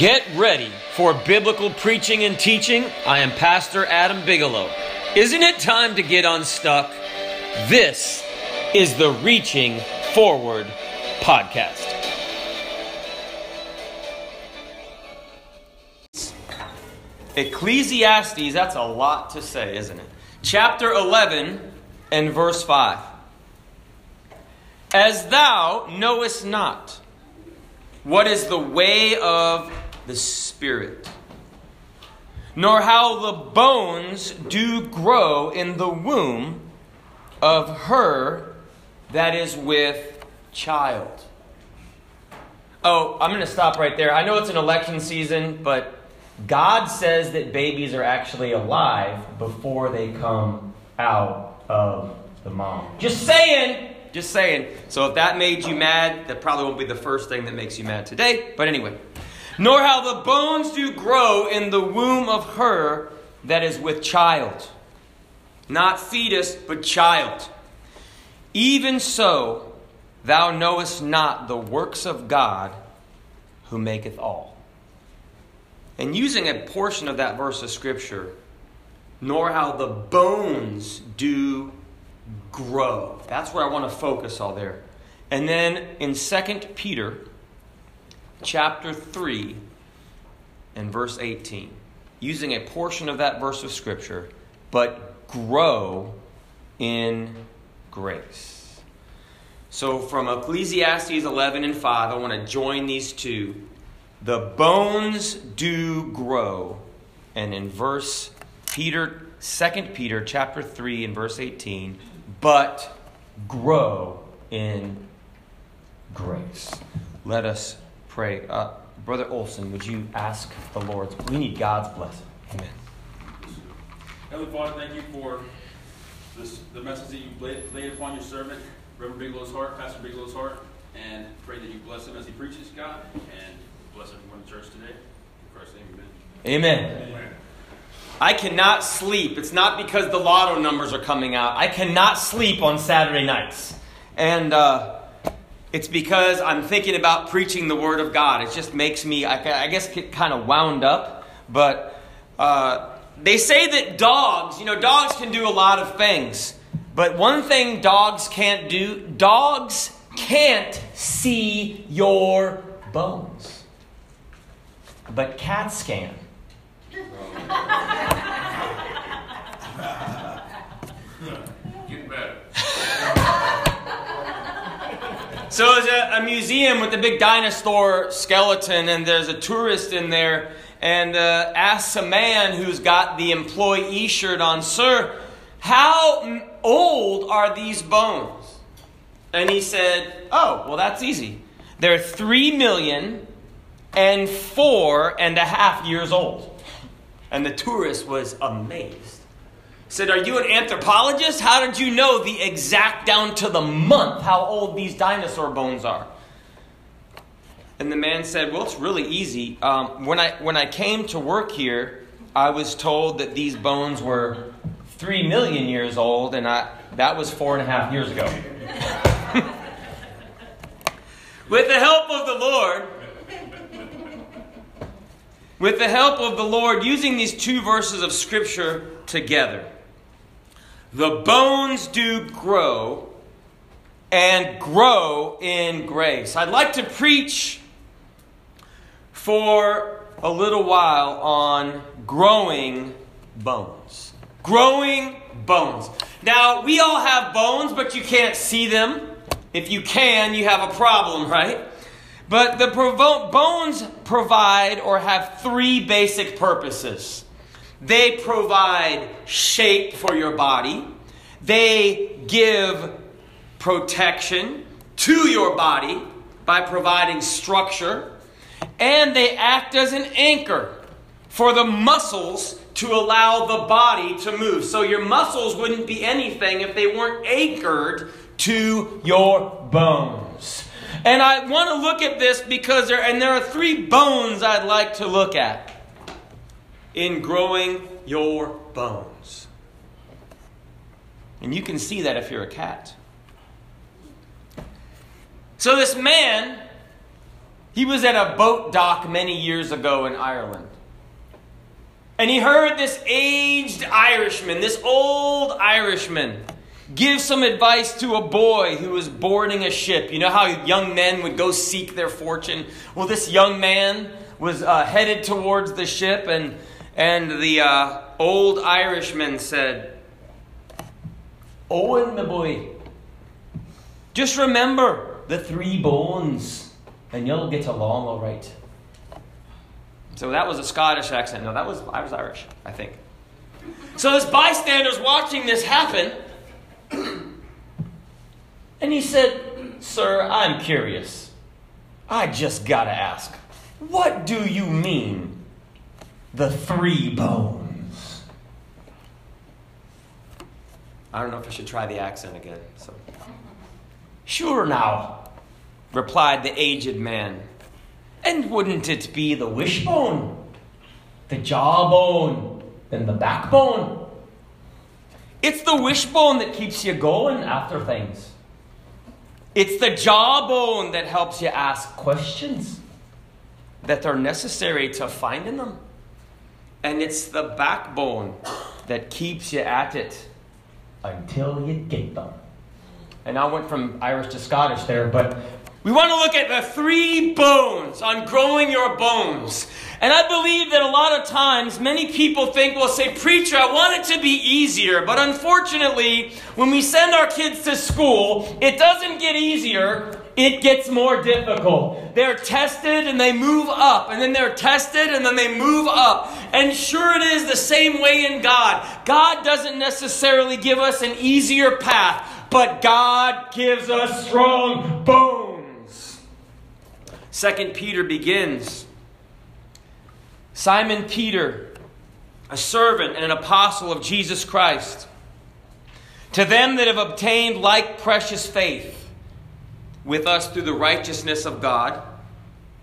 Get ready for biblical preaching and teaching. I am Pastor Adam Bigelow. Isn't it time to get unstuck? This is the Reaching Forward podcast. Ecclesiastes, that's a lot to say, isn't it? Chapter 11 and verse 5. As thou knowest not what is the way of the Spirit, nor how the bones do grow in the womb of her that is with child. Oh, I'm going to stop right there. I know it's an election season, but God says that babies are actually alive before they come out of the mom. Just saying. Just saying. So if that made you mad, that probably won't be the first thing that makes you mad today. But anyway. Nor how the bones do grow in the womb of her that is with child. Not fetus, but child. Even so, thou knowest not the works of God who maketh all. And using a portion of that verse of Scripture, nor how the bones do grow. That's where I want to focus all there. And then in 2 Peter chapter 3 and verse 18, using a portion of that verse of Scripture, but grow in grace. So from Ecclesiastes 11 and 5, I want to join these two. The bones do grow. And in verse Peter, 2 Peter chapter 3 and verse 18, but grow in grace. Let us pray. Uh, Brother Olson, would you ask the Lord's? We need God's blessing. Amen. Heavenly Father, thank you for this, the message that you laid, laid upon your servant, Reverend Bigelow's heart, Pastor Bigelow's heart, and pray that you bless him as he preaches, God, and bless everyone in church today. In Christ's name, amen. Amen. amen. I cannot sleep. It's not because the lotto numbers are coming out. I cannot sleep on Saturday nights. And uh, it's because I'm thinking about preaching the Word of God. It just makes me, I, I guess, get kind of wound up. But uh, they say that dogs, you know, dogs can do a lot of things. But one thing dogs can't do dogs can't see your bones. But cats can. Getting better. So there's a, a, museum with a big dinosaur skeleton, and there's a tourist in there, and uh, asks a man who's got the employee shirt on, Sir, how old are these bones? And he said, Oh, well, that's easy. They're three million and four and a half years old. And the tourist was amazed. Said, Are you an anthropologist? How did you know the exact down to the month how old these dinosaur bones are? And the man said, Well, it's really easy. Um, when, I, when I came to work here, I was told that these bones were three million years old, and I, that was four and a half years ago. With the help of the Lord, with the help of the Lord, using these two verses of Scripture together. The bones do grow and grow in grace. I'd like to preach for a little while on growing bones. Growing bones. Now, we all have bones, but you can't see them. If you can, you have a problem, right? But the bones provide or have three basic purposes. They provide shape for your body. They give protection to your body by providing structure. And they act as an anchor for the muscles to allow the body to move. So your muscles wouldn't be anything if they weren't anchored to your bones. And I want to look at this because there, and there are three bones I'd like to look at in growing your bones. And you can see that if you're a cat. So this man He was at a boat dock many years ago in Ireland. And he heard this aged Irishman, this old Irishman, give some advice to a boy who was boarding a ship. You know how young men would go seek their fortune? Well, this young man was uh, headed towards the ship, and, and the uh, old Irishman said, Owen, my boy, just remember the three bones, and you'll get along all right. So that was a Scottish accent. No, that was I was Irish, I think. So this bystander's watching this happen, and he said, Sir, I'm curious. I just gotta ask, what do you mean, the three bones? I don't know if I should try the accent again. So. Sure now, replied the aged man. And wouldn't it be the wishbone, the jawbone, and the backbone? It's the wishbone that keeps you going after things. It's the jawbone that helps you ask questions that are necessary to finding them. And it's the backbone that keeps you at it until you get them. And I went from Irish to Scottish there, but we want to look at the three bones on growing your bones. And I believe that a lot of times many people think, well, say, preacher, I want it to be easier. But unfortunately, when we send our kids to school, it doesn't get easier. It gets more difficult. They're tested and they move up, and then they're tested and then they move up. And sure, it is the same way in God. God doesn't necessarily give us an easier path, but God gives us strong bones. Second Peter begins Simon Peter, a servant and an apostle of Jesus Christ, to them that have obtained like precious faith with us through the righteousness of God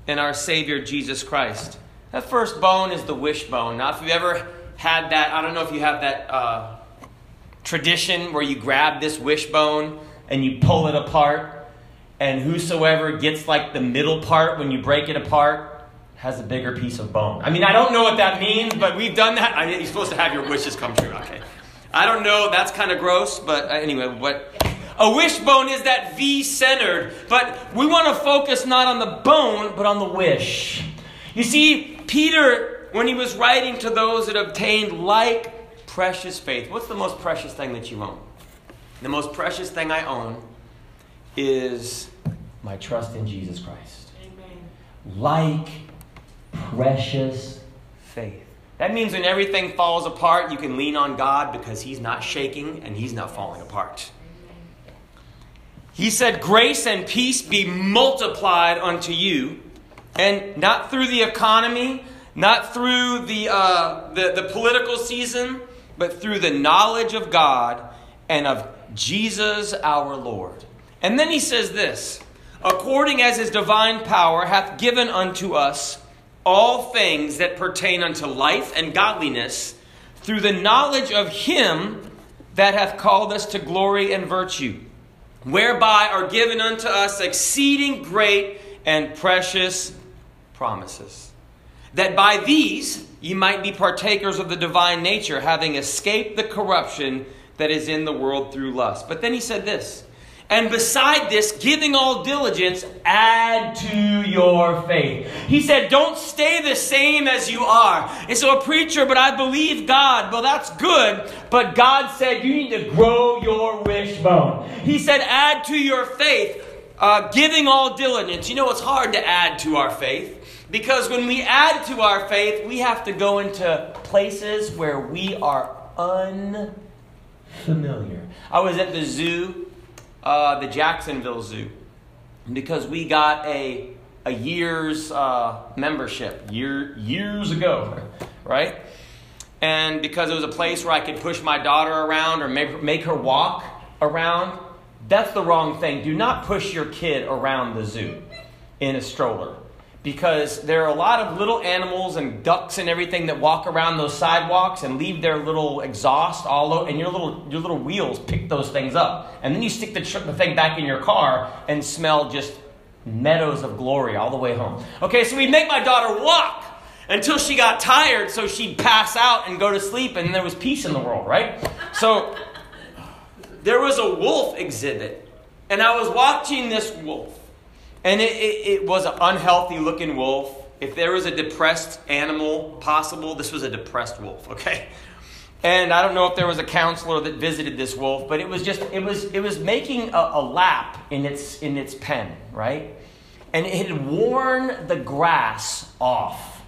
and our Savior Jesus Christ. That first bone is the wishbone. Now, if you've ever had that, I don't know if you have that uh, tradition where you grab this wishbone and you pull it apart, and whosoever gets like the middle part when you break it apart has a bigger piece of bone. I mean, I don't know what that means, but we've done that. I mean, you're supposed to have your wishes come true. Okay. I don't know. That's kind of gross, but uh, anyway, what. A wishbone is that V centered, but we want to focus not on the bone, but on the wish. You see, Peter, when he was writing to those that obtained like precious faith, what's the most precious thing that you own? The most precious thing I own is my trust in Jesus Christ. Amen. Like precious faith. That means when everything falls apart, you can lean on God because He's not shaking and He's not falling apart. He said, Grace and peace be multiplied unto you, and not through the economy, not through the, uh, the, the political season, but through the knowledge of God and of Jesus our Lord. And then he says this according as his divine power hath given unto us all things that pertain unto life and godliness through the knowledge of him that hath called us to glory and virtue, whereby are given unto us exceeding great and precious promises. That by these ye might be partakers of the divine nature, having escaped the corruption that is in the world through lust. But then he said this and beside this, giving all diligence, add to your faith. He said, don't stay the same as you are. And so a preacher, but I believe God. Well, that's good. But God said you need to grow your wishbone. He said, add to your faith, uh, giving all diligence. You know, it's hard to add to our faith. Because when we add to our faith, we have to go into places where we are unfamiliar. I was at the zoo uh, the Jacksonville Zoo because we got a a year's uh, membership year years ago, right? And because it was a place where I could push my daughter around or make, make her walk around, that's the wrong thing. Do not push your kid around the zoo in a stroller because there are a lot of little animals and ducks and everything that walk around those sidewalks and leave their little exhaust all over, and your little your little wheels pick those things up, and then you stick the, the thing back in your car and smell just meadows of glory all the way home. Okay, so we'd make my daughter walk until she got tired so she'd pass out and go to sleep and there was peace in the world, right? So there was a wolf exhibit and I was watching this wolf and it, it, it was an unhealthy looking wolf. If there was a depressed animal possible, this was a depressed wolf, okay? And I don't know if there was a counselor that visited this wolf, but it was just it was it was making a, a lap in its in its pen, right? And it had worn the grass off.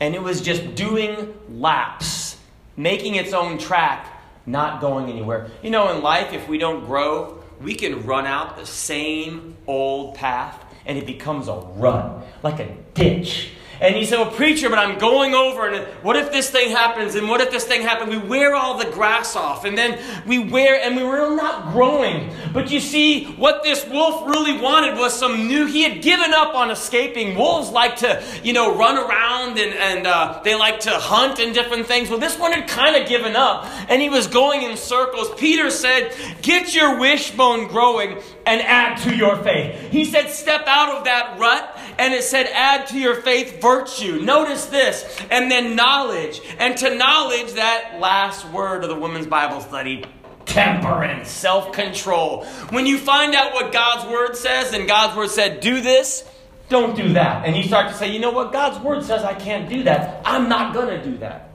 And it was just doing laps, making its own track, not going anywhere. You know, in life, if we don't grow, we can run out the same old path and it becomes a run, like a ditch. And he said, Well, preacher, but I'm going over, and what if this thing happens? And what if this thing happens? We wear all the grass off, and then we wear, and we were not growing. But you see, what this wolf really wanted was some new, he had given up on escaping. Wolves like to, you know, run around and, and uh, they like to hunt and different things. Well, this one had kind of given up, and he was going in circles. Peter said, Get your wishbone growing and add to your faith. He said, Step out of that rut, and it said, Add to your faith virtue. Notice this. And then knowledge. And to knowledge, that last word of the women's Bible study temperance, self control. When you find out what God's word says, and God's word said, do this, don't do that. And you start to say, you know what? God's word says I can't do that. I'm not going to do that.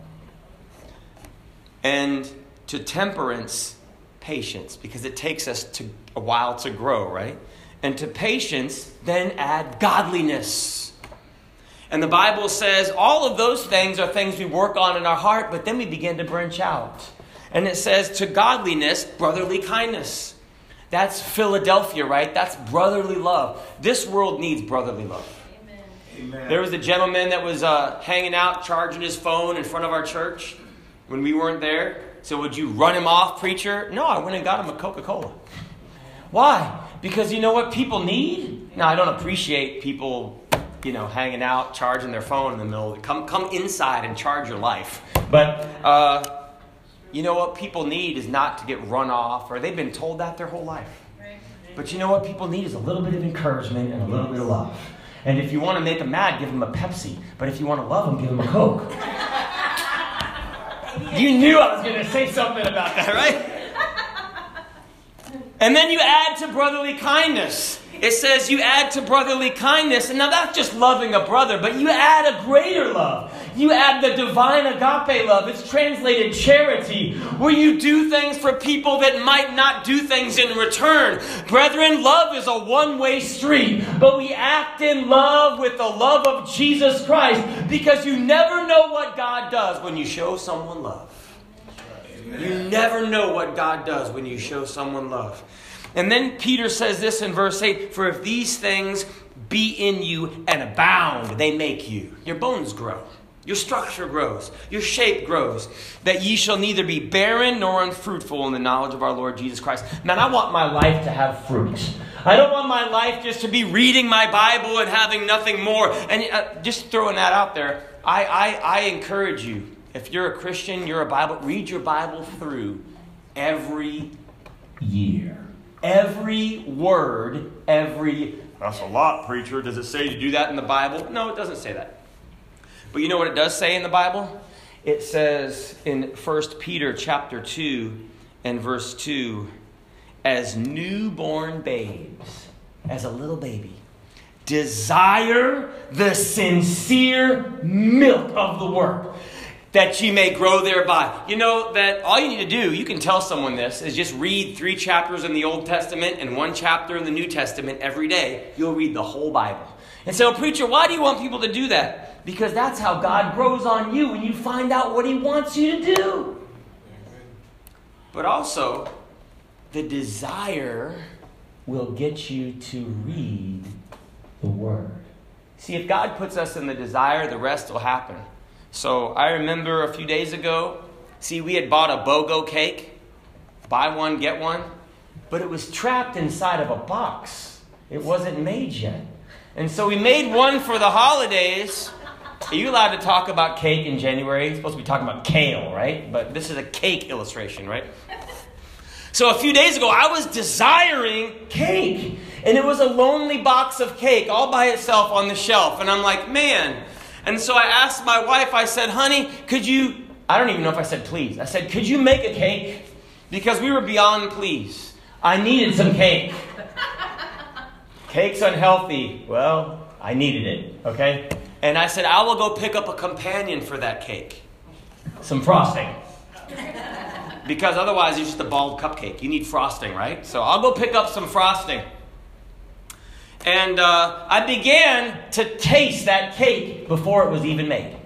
And to temperance, patience, because it takes us to a while to grow, right? And to patience, then add godliness. And the Bible says all of those things are things we work on in our heart, but then we begin to branch out. And it says to godliness, brotherly kindness. That's Philadelphia, right? That's brotherly love. This world needs brotherly love. Amen. There was a gentleman that was uh, hanging out, charging his phone in front of our church when we weren't there. So, would you run him off, preacher? No, I went and got him a Coca Cola. Why? Because you know what people need? Now, I don't appreciate people you know, hanging out, charging their phone in the middle. Come, come inside and charge your life. But uh, you know what people need is not to get run off, or they've been told that their whole life. But you know what people need is a little bit of encouragement and a little bit of love. And if you want to make them mad, give them a Pepsi. But if you want to love them, give them a Coke. you knew I was going to say something about that, right? And then you add to brotherly kindness it says you add to brotherly kindness, and now that's just loving a brother, but you add a greater love. You add the divine agape love. It's translated charity, where you do things for people that might not do things in return. Brethren, love is a one way street, but we act in love with the love of Jesus Christ because you never know what God does when you show someone love. You never know what God does when you show someone love. And then Peter says this in verse 8 For if these things be in you and abound, they make you. Your bones grow. Your structure grows, your shape grows, that ye shall neither be barren nor unfruitful in the knowledge of our Lord Jesus Christ. Man, I want my life to have fruit. I don't want my life just to be reading my Bible and having nothing more. And uh, just throwing that out there, I, I, I encourage you, if you're a Christian, you're a Bible, read your Bible through every year. Every word, every. That's a lot, preacher. Does it say to do that in the Bible? No, it doesn't say that. But you know what it does say in the Bible? It says in 1 Peter chapter 2 and verse 2 as newborn babes, as a little baby, desire the sincere milk of the word that ye may grow thereby. You know that all you need to do, you can tell someone this, is just read three chapters in the Old Testament and one chapter in the New Testament every day. You'll read the whole Bible. And so, preacher, why do you want people to do that? Because that's how God grows on you when you find out what He wants you to do. But also, the desire will get you to read the Word. See, if God puts us in the desire, the rest will happen. So I remember a few days ago, see, we had bought a BOGO cake, buy one, get one, but it was trapped inside of a box. It wasn't made yet. And so we made one for the holidays. Are you allowed to talk about cake in January? You're supposed to be talking about kale, right? But this is a cake illustration, right? So a few days ago, I was desiring cake. And it was a lonely box of cake all by itself on the shelf. And I'm like, man. And so I asked my wife, I said, honey, could you, I don't even know if I said please. I said, could you make a cake? Because we were beyond please. I needed some cake. Cake's unhealthy. Well, I needed it, okay? And I said, I will go pick up a companion for that cake. Some frosting. Because otherwise, it's just a bald cupcake. You need frosting, right? So I'll go pick up some frosting. And uh, I began to taste that cake before it was even made.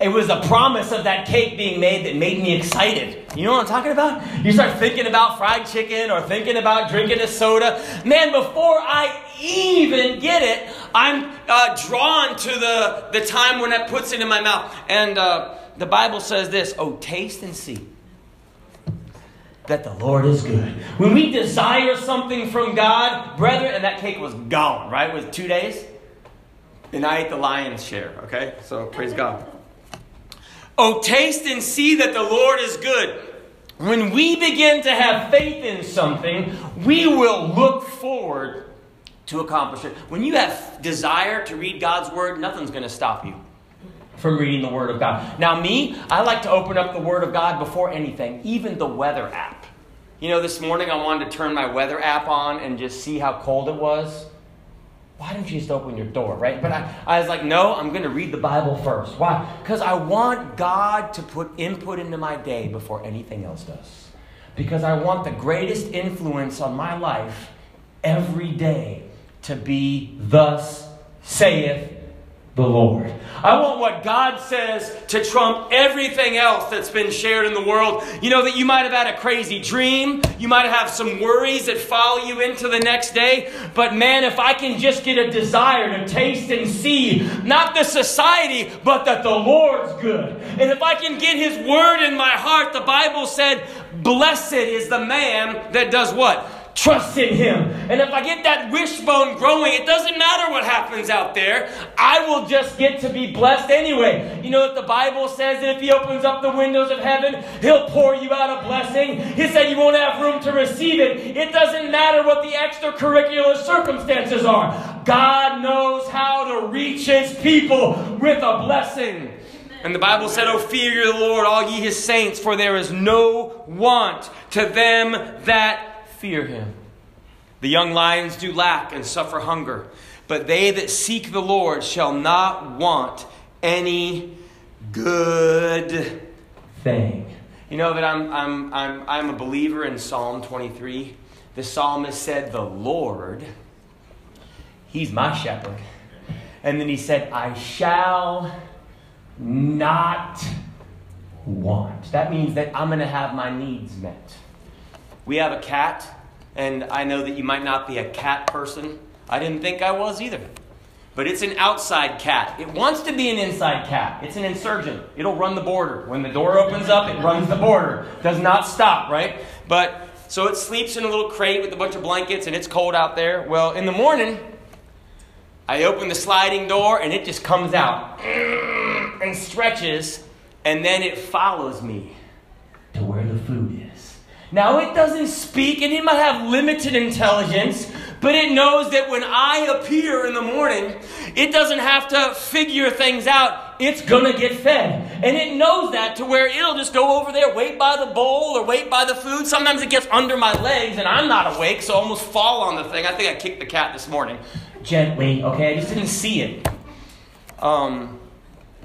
It was the promise of that cake being made that made me excited. You know what I'm talking about? You start thinking about fried chicken or thinking about drinking a soda. Man, before I even get it, I'm uh, drawn to the, the time when it puts it in my mouth. And uh, the Bible says this Oh, taste and see that the Lord is good. When we desire something from God, brethren, and that cake was gone, right? It was two days. And I ate the lion's share, okay? So praise God. Oh, taste and see that the Lord is good. When we begin to have faith in something, we will look forward to accomplish it. When you have desire to read God's word, nothing's going to stop you from reading the Word of God. Now, me, I like to open up the Word of God before anything, even the weather app. You know, this morning I wanted to turn my weather app on and just see how cold it was. Why don't you just open your door, right? But I, I was like, no, I'm going to read the Bible first. Why? Because I want God to put input into my day before anything else does. Because I want the greatest influence on my life every day to be, Thus saith the Lord. I want what God says to trump everything else that's been shared in the world. You know, that you might have had a crazy dream, you might have some worries that follow you into the next day, but man, if I can just get a desire to taste and see, not the society, but that the Lord's good. And if I can get His word in my heart, the Bible said, Blessed is the man that does what? Trust in Him. And if I get that wishbone growing, it doesn't matter what happens out there. I will just get to be blessed anyway. You know that the Bible says that if He opens up the windows of heaven, He'll pour you out a blessing. He said you won't have room to receive it. It doesn't matter what the extracurricular circumstances are. God knows how to reach His people with a blessing. And the Bible said, Oh, fear the Lord, all ye his saints, for there is no want to them that fear him. The young lions do lack and suffer hunger, but they that seek the Lord shall not want any good thing. You know that I'm, I'm, I'm, I'm a believer in Psalm 23. The psalmist said, The Lord, He's my shepherd. And then he said, I shall not want. That means that I'm going to have my needs met. We have a cat, and I know that you might not be a cat person. I didn't think I was either. But it's an outside cat. It wants to be an inside cat. It's an insurgent. It'll run the border. When the door opens up, it runs the border. Does not stop, right? But so it sleeps in a little crate with a bunch of blankets and it's cold out there. Well, in the morning, I open the sliding door and it just comes out and stretches and then it follows me to where the food is. Now, it doesn't speak, and it might have limited intelligence, but it knows that when I appear in the morning, it doesn't have to figure things out. It's going to get fed. And it knows that to where it'll just go over there, wait by the bowl or wait by the food. Sometimes it gets under my legs, and I'm not awake, so I almost fall on the thing. I think I kicked the cat this morning. Gently, okay? I just didn't see it. Um,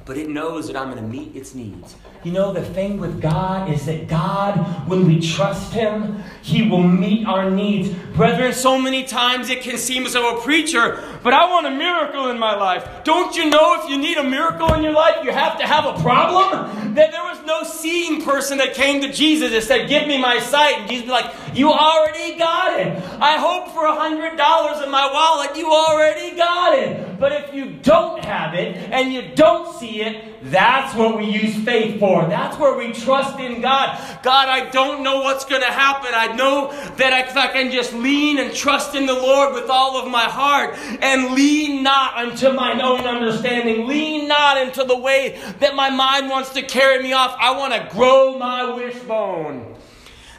but it knows that I'm going to meet its needs. You know, the thing with God is that God, when we trust Him, He will meet our needs. Brethren, so many times it can seem as though a preacher, but I want a miracle in my life. Don't you know if you need a miracle in your life, you have to have a problem? That there was no seeing person that came to Jesus and said, Give me my sight. And Jesus be like, You already got it. I hope for a hundred dollars in my wallet, you already got it. But if you don't have it and you don't see it, that's what we use faith for. That's where we trust in God. God, I don't know what's going to happen. I know that if I can just lean and trust in the Lord with all of my heart and lean not unto mine own understanding, lean not into the way that my mind wants to carry me off. I want to grow my wishbone.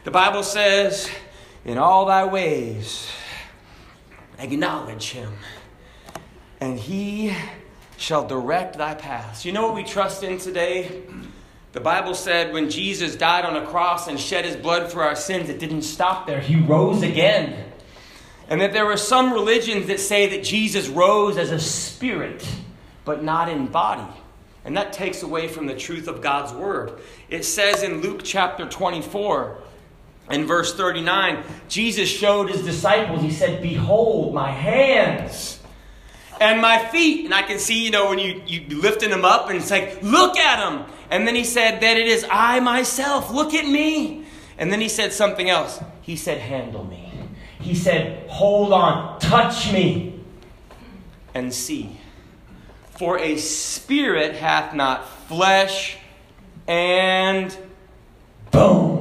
The Bible says, In all thy ways, acknowledge him, and he shall direct thy paths. You know what we trust in today? The Bible said when Jesus died on a cross and shed his blood for our sins, it didn't stop there. He rose again. And that there are some religions that say that Jesus rose as a spirit, but not in body. And that takes away from the truth of God's word. It says in Luke chapter 24, in verse 39, Jesus showed his disciples, he said, Behold my hands and my feet. And I can see, you know, when you, you lifting them up and it's like, look at them. And then he said that it is I myself. Look at me. And then he said something else. He said, handle me. He said, hold on, touch me and see. For a spirit hath not flesh and bones.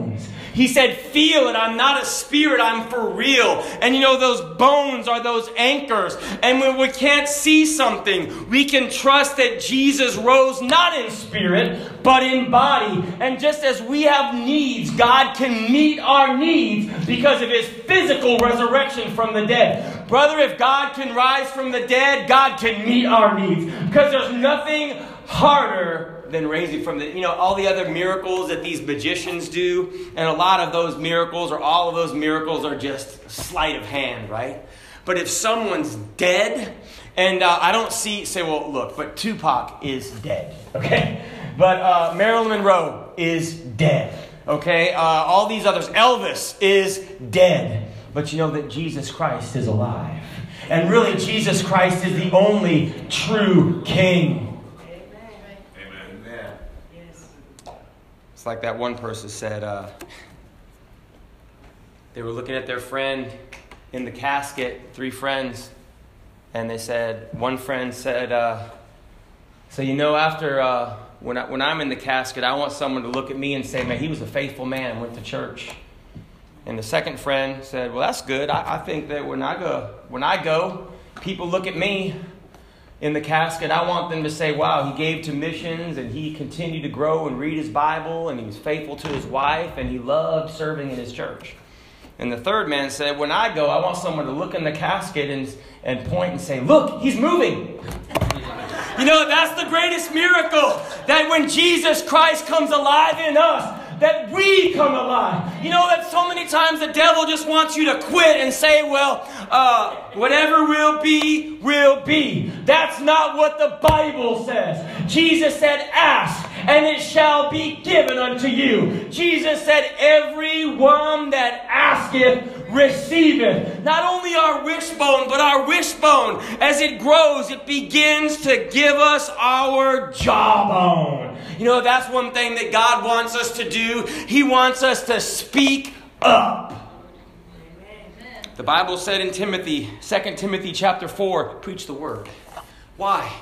He said, Feel it. I'm not a spirit. I'm for real. And you know, those bones are those anchors. And when we can't see something, we can trust that Jesus rose not in spirit, but in body. And just as we have needs, God can meet our needs because of his physical resurrection from the dead. Brother, if God can rise from the dead, God can meet our needs because there's nothing harder than raising from the, you know, all the other miracles that these magicians do. And a lot of those miracles, or all of those miracles, are just sleight of hand, right? But if someone's dead, and uh, I don't see, say, well, look, but Tupac is dead, okay? But uh, Marilyn Monroe is dead, okay? Uh, all these others, Elvis is dead. But you know that Jesus Christ is alive. And really, Jesus Christ is the only true king. It's like that one person said, uh, they were looking at their friend in the casket, three friends, and they said, one friend said, uh, So, you know, after uh, when, I, when I'm in the casket, I want someone to look at me and say, Man, he was a faithful man, went to church. And the second friend said, Well, that's good. I, I think that when I go, when I go, people look at me in the casket, I want them to say, wow, he gave to missions and he continued to grow and read his Bible and he was faithful to his wife and he loved serving in his church. And the third man said, when I go, I want someone to look in the casket and, and point and say, look, he's moving. you know, that's the greatest miracle that when Jesus Christ comes alive in us, that we come alive. You know that so many times the devil just wants you to quit and say, well, uh, whatever will be, will be. That's not what the Bible says. Jesus said, ask, and it shall be given unto you. Jesus said, everyone that asketh, receiveth. Not only our wishbone, but our wishbone, as it grows, it begins to give us our jawbone. You know, that's one thing that God wants us to do. He wants us to speak up. The Bible said in Timothy, 2 Timothy chapter 4, preach the word. Why?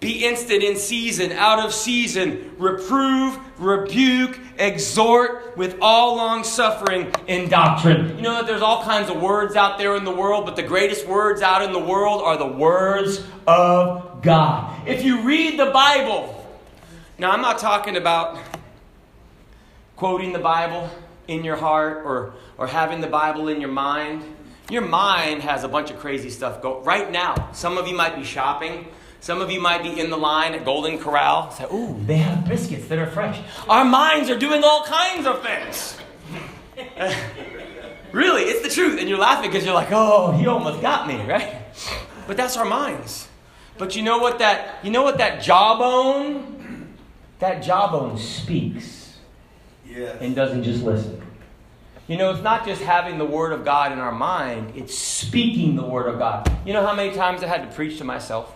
Be instant in season, out of season, reprove, rebuke, exhort with all long suffering in doctrine. You know that there's all kinds of words out there in the world, but the greatest words out in the world are the words of God. If you read the Bible, now, I'm not talking about quoting the Bible in your heart or, or having the Bible in your mind. Your mind has a bunch of crazy stuff go right now. Some of you might be shopping. Some of you might be in the line at Golden Corral. Say, "Ooh, they have biscuits that are fresh." Our minds are doing all kinds of things. really, it's the truth, and you're laughing because you're like, "Oh, he almost got me," right? But that's our minds. But you know what that you know what that jawbone that jawbone speaks yes. and doesn't just listen. You know, it's not just having the Word of God in our mind, it's speaking the Word of God. You know how many times I had to preach to myself?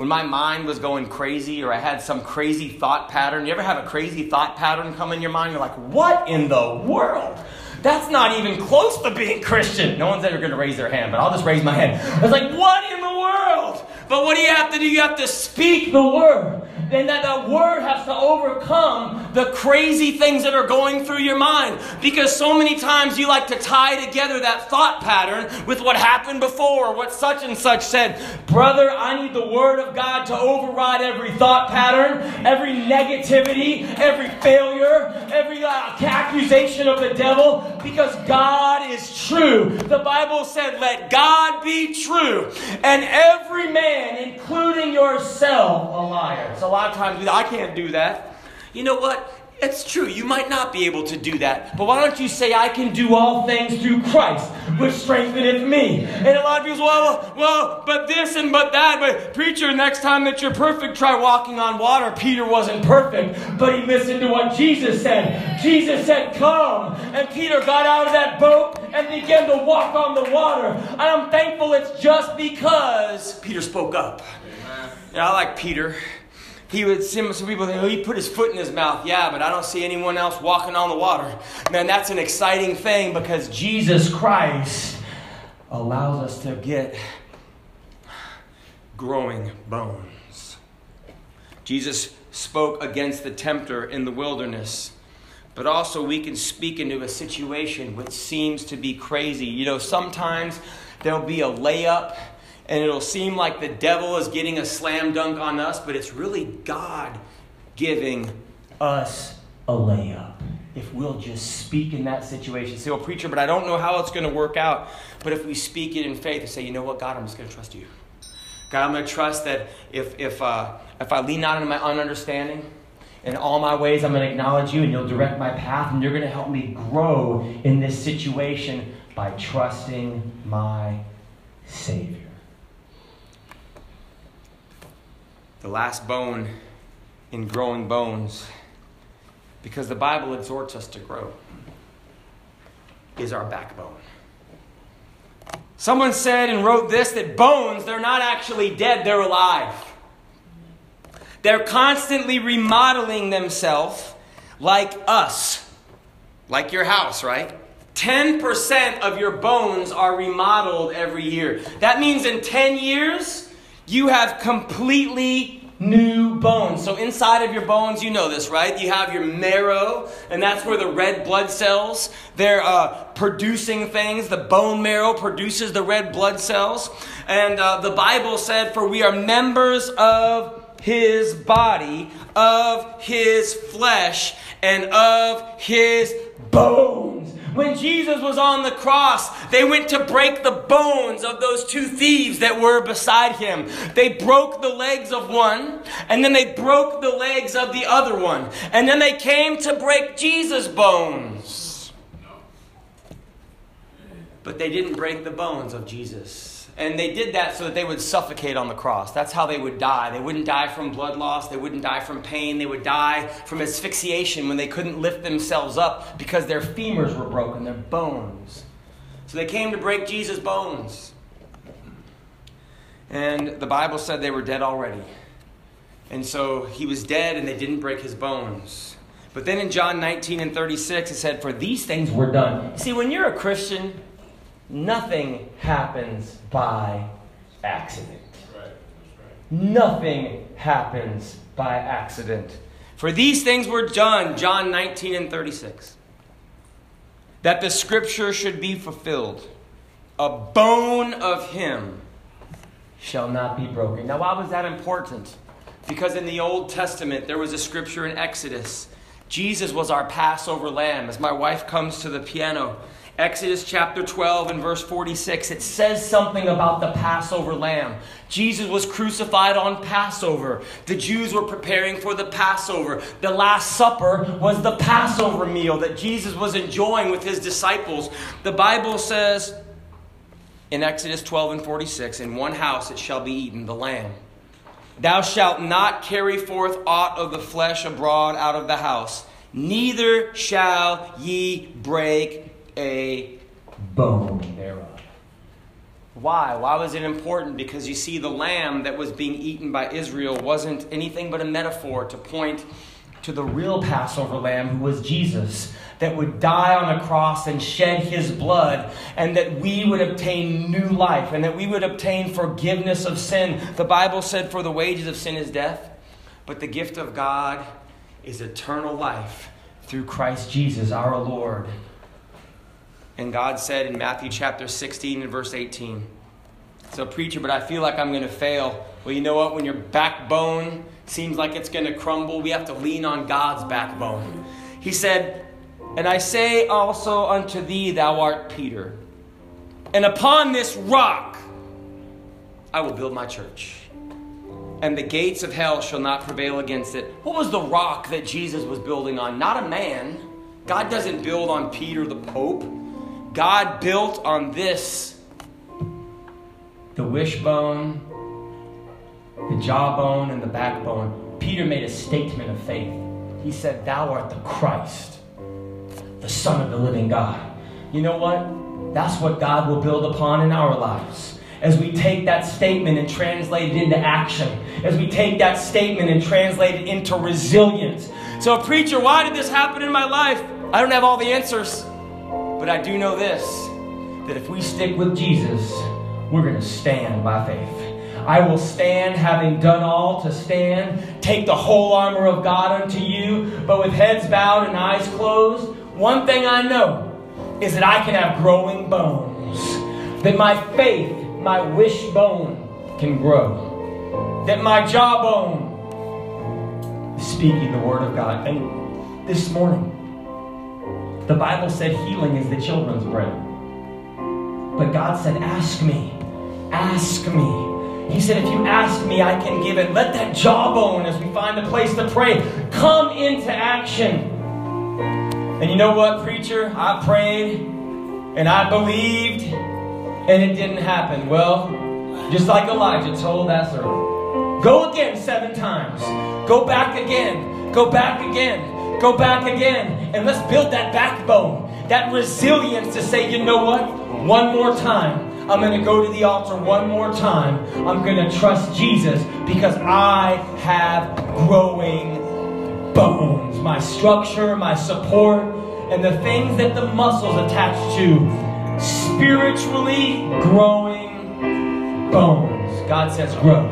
When my mind was going crazy or I had some crazy thought pattern. You ever have a crazy thought pattern come in your mind? You're like, what in the world? That's not even close to being Christian. No one's ever going to raise their hand, but I'll just raise my hand. I was like, what in the world? But what do you have to do? You have to speak the word. And that the word has to overcome the crazy things that are going through your mind. Because so many times you like to tie together that thought pattern with what happened before, or what such and such said. Brother, I need the word of God to override every thought pattern, every negativity, every failure, every uh, accusation of the devil, because God is true. The Bible said, Let God be true, and every man, including yourself, a liar. So a lot of times, I can't do that. You know what? It's true, you might not be able to do that. But why don't you say, I can do all things through Christ, which strengtheneth me? And a lot of people say, well, well, but this and but that. But preacher, next time that you're perfect, try walking on water. Peter wasn't perfect, but he listened to what Jesus said. Jesus said, Come. And Peter got out of that boat and began to walk on the water. And I'm thankful it's just because Peter spoke up. Yeah, I like Peter he would some, some people think, oh, he put his foot in his mouth. Yeah, but I don't see anyone else walking on the water. Man, that's an exciting thing because Jesus Christ allows us to get growing bones. Jesus spoke against the tempter in the wilderness, but also we can speak into a situation which seems to be crazy. You know, sometimes there'll be a layup and it'll seem like the devil is getting a slam dunk on us, but it's really God giving us a layup. If we'll just speak in that situation, say, well, preacher, but I don't know how it's going to work out. But if we speak it in faith and say, you know what, God, I'm just going to trust you. God, I'm going to trust that if, if, uh, if I lean out into my ununderstanding, in all my ways, I'm going to acknowledge you and you'll direct my path, and you're going to help me grow in this situation by trusting my Savior. The last bone in growing bones, because the Bible exhorts us to grow, is our backbone. Someone said and wrote this that bones, they're not actually dead, they're alive. They're constantly remodeling themselves like us, like your house, right? 10% of your bones are remodeled every year. That means in 10 years, you have completely new bones. So inside of your bones, you know this, right? You have your marrow, and that's where the red blood cells, they're uh, producing things. The bone marrow produces the red blood cells. And uh, the Bible said, for we are members of his body, of his flesh, and of his bones. When Jesus was on the cross, they went to break the bones of those two thieves that were beside him. They broke the legs of one, and then they broke the legs of the other one. And then they came to break Jesus' bones. But they didn't break the bones of Jesus. And they did that so that they would suffocate on the cross. That's how they would die. They wouldn't die from blood loss. They wouldn't die from pain. They would die from asphyxiation when they couldn't lift themselves up because their femurs were broken, their bones. So they came to break Jesus' bones. And the Bible said they were dead already. And so he was dead and they didn't break his bones. But then in John 19 and 36, it said, For these things were done. See, when you're a Christian, nothing happens by accident. Nothing happens by accident. For these things were done, John 19 and 36, that the scripture should be fulfilled. A bone of him shall not be broken. Now, why was that important? Because in the Old Testament, there was a scripture in Exodus. Jesus was our Passover lamb. As my wife comes to the piano, Exodus chapter 12 and verse 46, it says something about the Passover lamb. Jesus was crucified on Passover. The Jews were preparing for the Passover. The Last Supper was the Passover meal that Jesus was enjoying with his disciples. The Bible says in Exodus 12 and 46, In one house it shall be eaten, the lamb. Thou shalt not carry forth aught of the flesh abroad out of the house, neither shall ye break a bone thereof. Why? Why was it important? Because you see, the lamb that was being eaten by Israel wasn't anything but a metaphor to point to the real Passover lamb who was Jesus, that would die on a cross and shed his blood, and that we would obtain new life, and that we would obtain forgiveness of sin. The Bible said, For the wages of sin is death, But the gift of God is eternal life through Christ Jesus our Lord. And God said in Matthew chapter 16 and verse 18, So, preacher, but I feel like I'm going to fail. Well, you know what? When your backbone seems like it's going to crumble, we have to lean on God's backbone. He said, And I say also unto thee, thou art Peter. And upon this rock I will build my church. And the gates of hell shall not prevail against it. What was the rock that Jesus was building on? Not a man. God doesn't build on Peter the Pope. God built on this the wishbone, the jawbone, and the backbone. Peter made a statement of faith. He said, Thou art the Christ, the Son of the living God. You know what? That's what God will build upon in our lives. As we take that statement and translate it into action, as we take that statement and translate it into resilience. So, preacher, why did this happen in my life? I don't have all the answers. But I do know this that if we stick with Jesus, we're going to stand by faith. I will stand, having done all to stand. Take the whole armor of God unto you, but with heads bowed and eyes closed. One thing I know is that I can have growing bones. That my faith, my wishbone, can grow. That my jawbone is speaking the word of God. And this morning, the Bible said healing is the children's bread. But God said, Ask me. Ask me. He said, If you ask me, I can give it. Let that jawbone, as we find a place to pray, come into action. And you know what, preacher? I prayed and I believed and it didn't happen. Well, just like Elijah told that servant, go again seven times. Go back again. Go back again. Go back again. And let's build that backbone, that resilience to say, you know what? One more time. I'm going to go to the altar one more time. I'm going to trust Jesus because I have growing bones. My structure, my support, and the things that the muscles attach to. Spiritually growing bones. God says, grow.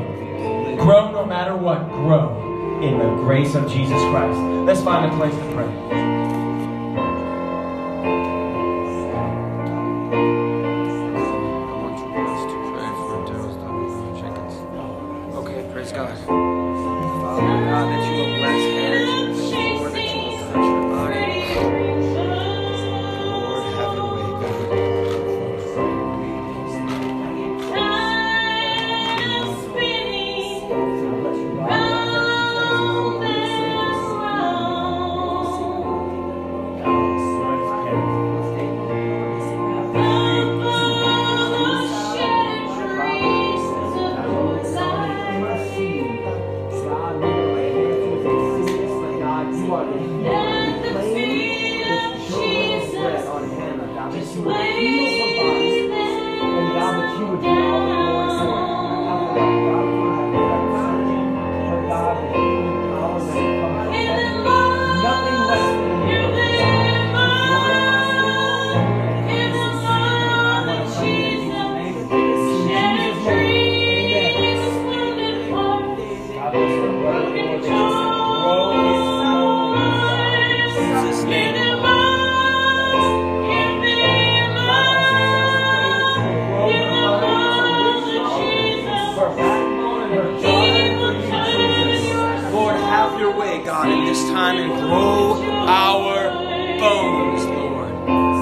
Grow no matter what. Grow in the grace of Jesus Christ. Let's find a place to pray.